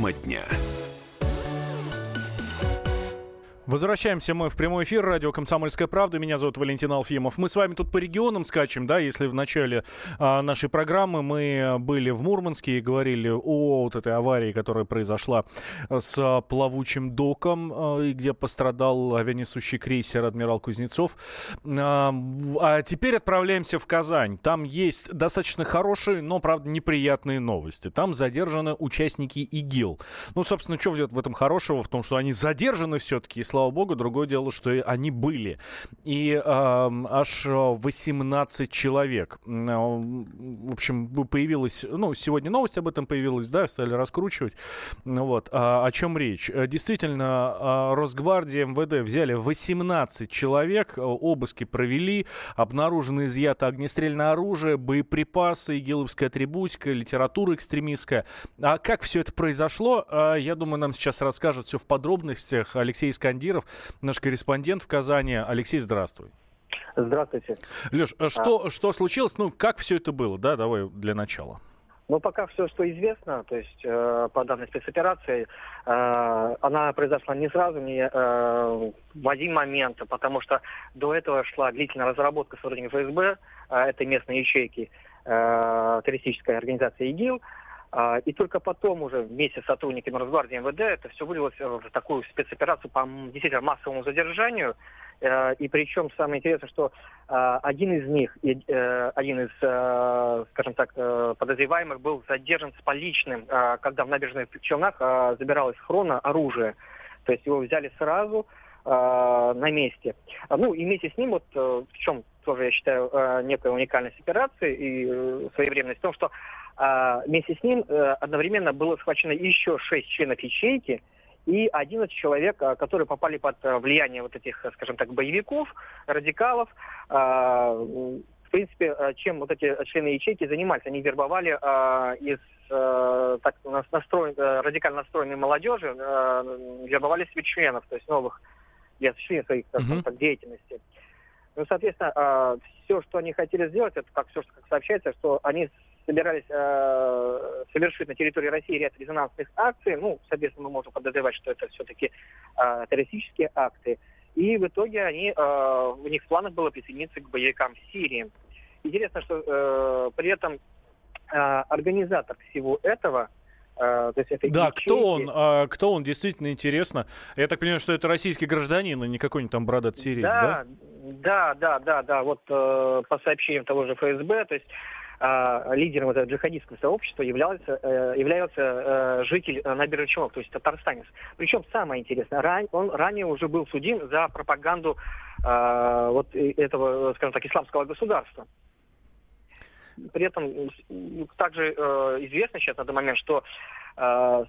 Тема дня. Возвращаемся мы в прямой эфир. Радио «Комсомольская правда». Меня зовут Валентин Алфимов. Мы с вами тут по регионам скачем, да, если в начале а, нашей программы мы были в Мурманске и говорили о вот этой аварии, которая произошла с плавучим доком, а, где пострадал авианесущий крейсер «Адмирал Кузнецов». А, а теперь отправляемся в Казань. Там есть достаточно хорошие, но, правда, неприятные новости. Там задержаны участники ИГИЛ. Ну, собственно, что в этом хорошего? В том, что они задержаны все-таки, и слава слава богу. Другое дело, что они были. И э, аж 18 человек. В общем, появилась... Ну, сегодня новость об этом появилась, да, стали раскручивать. Ну вот. А, о чем речь? Действительно, а, Росгвардия, МВД взяли 18 человек, обыски провели, обнаружено изъято огнестрельное оружие, боеприпасы, игиловская атрибутика, литература экстремистская. А как все это произошло, я думаю, нам сейчас расскажет все в подробностях Алексей Скандир Тагиров, наш корреспондент в Казани. Алексей, здравствуй. Здравствуйте. Леш, а что, а... что случилось? Ну, как все это было, да? Давай для начала. Ну, пока все, что известно, то есть э, по данной спецоперации, э, она произошла не сразу, не э, в один момент, потому что до этого шла длительная разработка с уровня ФСБ, э, этой местной ячейки э, террористической организации ИГИЛ, а, и только потом уже вместе с сотрудниками Росгвардии МВД это все вылилось в такую спецоперацию по действительно массовому задержанию. Э, и причем самое интересное, что э, один из них, э, один из, скажем так, подозреваемых был задержан с поличным, когда в набережных Челнах забиралось хрона оружие. То есть его взяли сразу на месте. Ну и вместе с ним, вот в чем тоже, я считаю, некая уникальность операции и своевременность в том, что а, вместе с ним э, одновременно было схвачено еще шесть членов ячейки и 11 человек, а, которые попали под э, влияние вот этих, скажем так, боевиков, радикалов. А, в принципе, э, чем вот эти члены ячейки занимались? Они вербовали из так настроен, радикально настроенной молодежи, вербовали себе членов, то есть новых для осуществления своих uh-huh. так, деятельности. Ну, соответственно, все, что они хотели сделать, это как все, что как сообщается, что они собирались э, совершить на территории России ряд резонансных акций. Ну, соответственно, мы можем подозревать, что это все-таки э, террористические акты. И в итоге они, э, у них в планах было присоединиться к боевикам в Сирии. Интересно, что э, при этом э, организатор всего этого э, то есть это да, ячейки. кто он? А, кто он? Действительно интересно. Я так понимаю, что это российский гражданин, а не какой-нибудь там бородат сириец, да? Да, да, да, да, да. Вот э, по сообщениям того же ФСБ, то есть а, лидером этого джихадистского сообщества являлся, э, является э, житель набережных Челнов, то есть татарстанец. Причем самое интересное, ран, он ранее уже был судим за пропаганду э, вот этого, скажем так, исламского государства. При этом также э, известно сейчас на данный момент, что, э,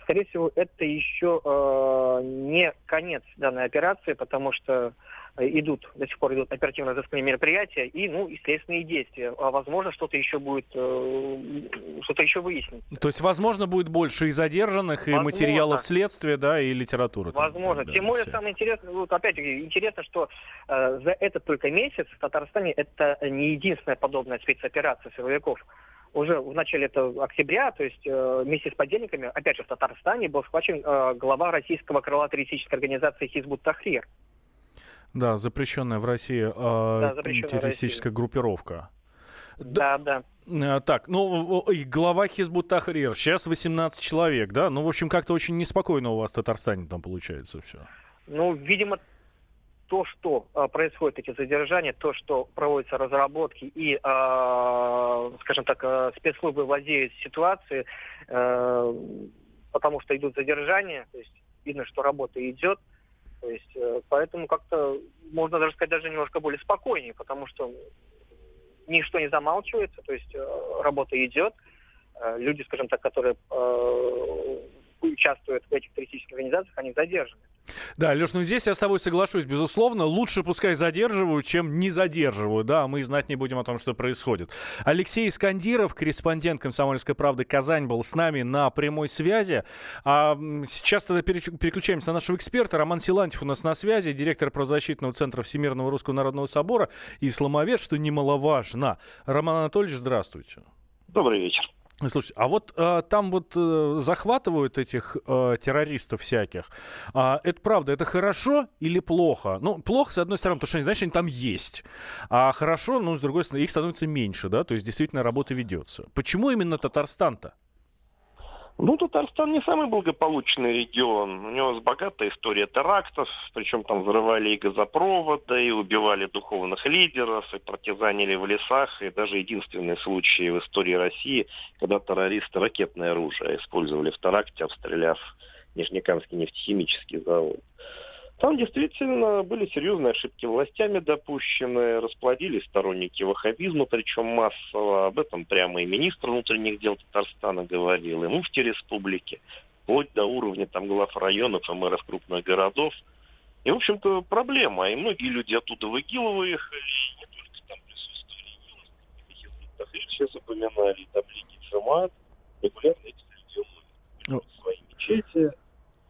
скорее всего, это еще э, не конец данной операции, потому что Э, идут, до сих пор идут оперативно-розыскные мероприятия и, ну, и следственные действия. А возможно, что-то еще будет, э, что-то еще выяснить. То есть, возможно, будет больше и задержанных, возможно. и материалов следствия, да, и литературы. Возможно. Там, Тем более, все. самое интересное, вот опять интересно, что э, за этот только месяц в Татарстане это не единственная подобная спецоперация силовиков уже в начале этого октября, то есть э, вместе с подельниками, опять же в Татарстане, был схвачен э, глава российского крыла террористической организации Хизбут Тахрир. Да, запрещенная в России э, да, террористическая России. группировка. Да, да. да. Так, ну, глава Хизбут Тахрир, сейчас 18 человек, да? Ну, в общем, как-то очень неспокойно у вас в Татарстане там получается все. Ну, видимо, то, что э, происходит эти задержания, то, что проводятся разработки и, э, скажем так, э, спецслужбы владеют ситуацией, э, потому что идут задержания, то есть видно, что работа идет, то есть, э, поэтому как-то можно даже сказать даже немножко более спокойнее, потому что ничто не замалчивается, то есть э, работа идет, э, люди, скажем так, которые участвуют в этих туристических организациях, они задержаны. Да, Леш, ну здесь я с тобой соглашусь, безусловно. Лучше пускай задерживают, чем не задерживают. Да, мы знать не будем о том, что происходит. Алексей Искандиров, корреспондент «Комсомольской правды» Казань, был с нами на прямой связи. А сейчас тогда переключаемся на нашего эксперта. Роман Силантьев у нас на связи, директор правозащитного центра Всемирного Русского Народного Собора и исламовед, что немаловажно. Роман Анатольевич, здравствуйте. Добрый вечер. Слушайте, а вот э, там вот э, захватывают этих э, террористов всяких. А, это правда, это хорошо или плохо? Ну, плохо, с одной стороны, потому что, значит, они там есть. А хорошо, ну, с другой стороны, их становится меньше, да, то есть действительно работа ведется. Почему именно Татарстан-то? Ну, Татарстан не самый благополучный регион. У него богатая история терактов, причем там взрывали и газопроводы, и убивали духовных лидеров, и партизанили в лесах, и даже единственный случай в истории России, когда террористы ракетное оружие использовали в теракте, обстреляв Нижнекамский нефтехимический завод. Там действительно были серьезные ошибки властями допущены, расплодились сторонники ваххабизма, причем массово. Об этом прямо и министр внутренних дел Татарстана говорил, и муфти республики, вплоть до уровня там глав районов и мэров крупных городов. И, в общем-то, проблема. И многие люди оттуда в ИГИЛ выехали, не только там присутствовали ИГИЛ, Тахрир сейчас упоминали, таблики Джамат, регулярно эти люди ну. свои мечети.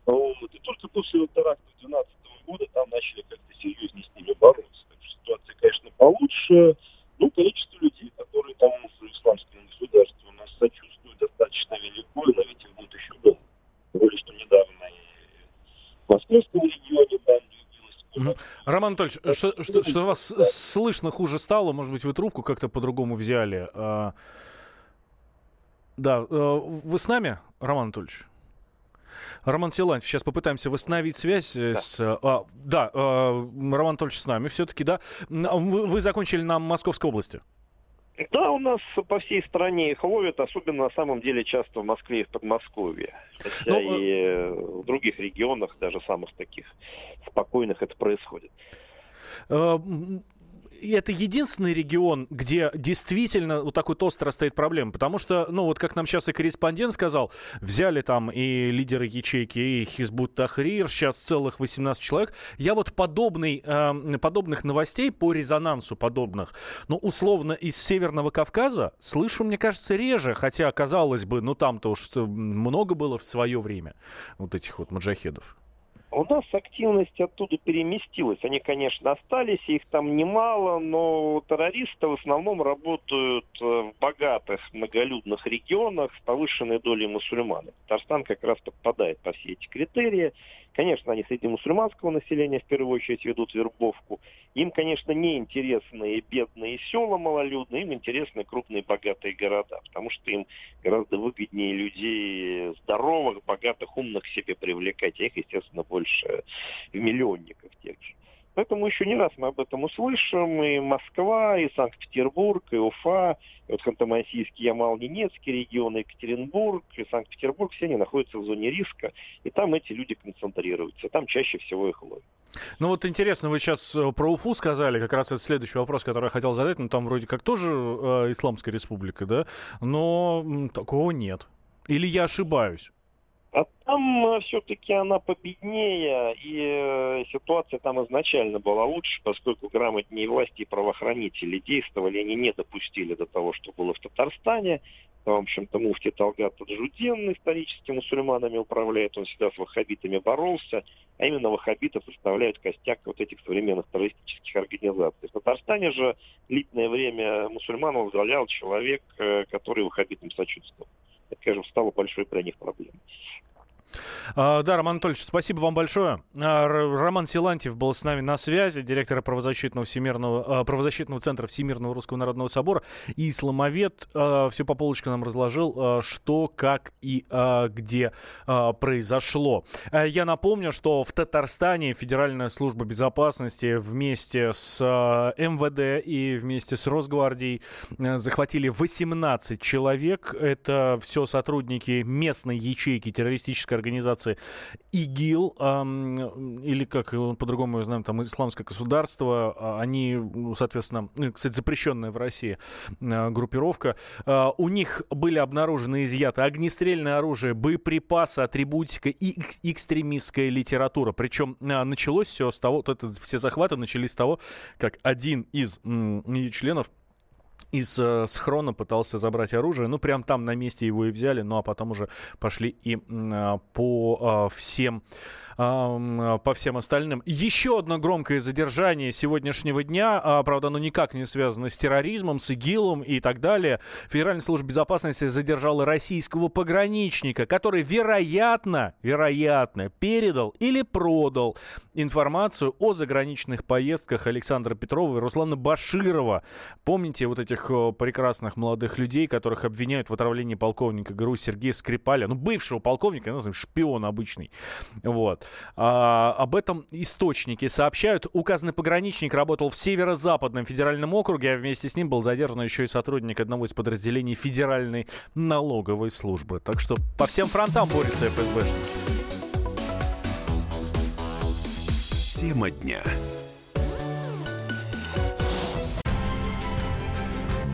Вот. И только после теракта 12 года там начали как-то серьезнее с ними бороться. Так что ситуация, конечно, получше. Ну, количество людей, которые там в исламском государстве у нас сочувствуют, достаточно велико, и, их будет еще. Тем более, что недавно и в Московском регионе там Роман Анатольевич, что, что, что вас слышно хуже стало? Может быть, вы трубку как-то по-другому взяли? А, да, э, вы с нами, Роман Анатольевич? Роман Силантьев. Сейчас попытаемся восстановить связь да. с... А, да, а, Роман Анатольевич с нами все-таки, да. А вы, вы закончили на Московской области. Да, у нас по всей стране их ловят, особенно на самом деле часто в Москве и в Подмосковье. Хотя ну, и в других регионах, даже самых таких спокойных, это происходит это единственный регион, где действительно вот такой остро стоит проблема. Потому что, ну вот как нам сейчас и корреспондент сказал, взяли там и лидеры ячейки, и Хизбут Тахрир, сейчас целых 18 человек. Я вот подобный, э, подобных новостей по резонансу подобных, ну условно из Северного Кавказа слышу, мне кажется, реже. Хотя, казалось бы, ну там-то уж много было в свое время вот этих вот маджахедов. У нас активность оттуда переместилась. Они, конечно, остались, их там немало, но террористы в основном работают э, в богатых, многолюдных регионах с повышенной долей мусульман. Татарстан как раз подпадает по все эти критерии. Конечно, они среди мусульманского населения в первую очередь ведут вербовку. Им, конечно, не интересны бедные села малолюдные, им интересны крупные богатые города, потому что им гораздо выгоднее людей здоровых, богатых, умных себе привлекать, а их, естественно, больше в миллионниках тех же. Поэтому еще не раз мы об этом услышим. И Москва, и Санкт-Петербург, и Уфа, и вот Ханты-Мансийский, Ямал-Ненецкий регион, и Екатеринбург, и Санкт-Петербург, все они находятся в зоне риска. И там эти люди концентрируются. Там чаще всего их ловят. Ну вот интересно, вы сейчас э, про Уфу сказали, как раз это следующий вопрос, который я хотел задать. Ну там вроде как тоже э, Исламская республика, да? Но такого нет. Или я ошибаюсь? А там э, все-таки она победнее, и э, ситуация там изначально была лучше, поскольку грамотнее власти и правоохранители действовали, они не допустили до того, что было в Татарстане. В общем-то, муфти Талгат Таджудин исторически мусульманами управляет, он всегда с ваххабитами боролся, а именно ваххабиты составляют костяк вот этих современных террористических организаций. В Татарстане же длительное время мусульман возглавлял человек, э, который ваххабитам сочувствовал конечно, стало большой для них проблемой. А, да, Роман Анатольевич, спасибо вам большое. А, Роман Силантьев был с нами на связи, директор правозащитного, всемирного, а, правозащитного центра Всемирного Русского Народного Собора и исламовед. Все по полочкам нам разложил, что, как и где произошло. Я напомню, что в Татарстане Федеральная служба безопасности вместе с МВД и вместе с Росгвардией захватили 18 человек. Это все сотрудники местной ячейки террористической организации ИГИЛ, или как по-другому мы знаем, там Исламское государство, а, они, соответственно, ну, кстати, запрещенная в России а, группировка. А, у них были обнаружены изъяты огнестрельное оружие, боеприпасы, атрибутика и экстремистская литература. Причем началось все с того, вот это, все захваты начались с того, как один из членов из э, схрона пытался забрать оружие. Ну, прям там на месте его и взяли. Ну, а потом уже пошли и э, по э, всем по всем остальным. Еще одно громкое задержание сегодняшнего дня, а, правда, оно никак не связано с терроризмом, с ИГИЛом и так далее. Федеральная служба безопасности задержала российского пограничника, который, вероятно, вероятно, передал или продал информацию о заграничных поездках Александра Петрова и Руслана Баширова. Помните вот этих прекрасных молодых людей, которых обвиняют в отравлении полковника ГРУ Сергея Скрипаля, ну, бывшего полковника, ну, шпион обычный. Вот. А, об этом источники сообщают. Указанный пограничник работал в Северо-Западном федеральном округе, а вместе с ним был задержан еще и сотрудник одного из подразделений Федеральной налоговой службы. Так что по всем фронтам борется ФСБшник. Тема дня.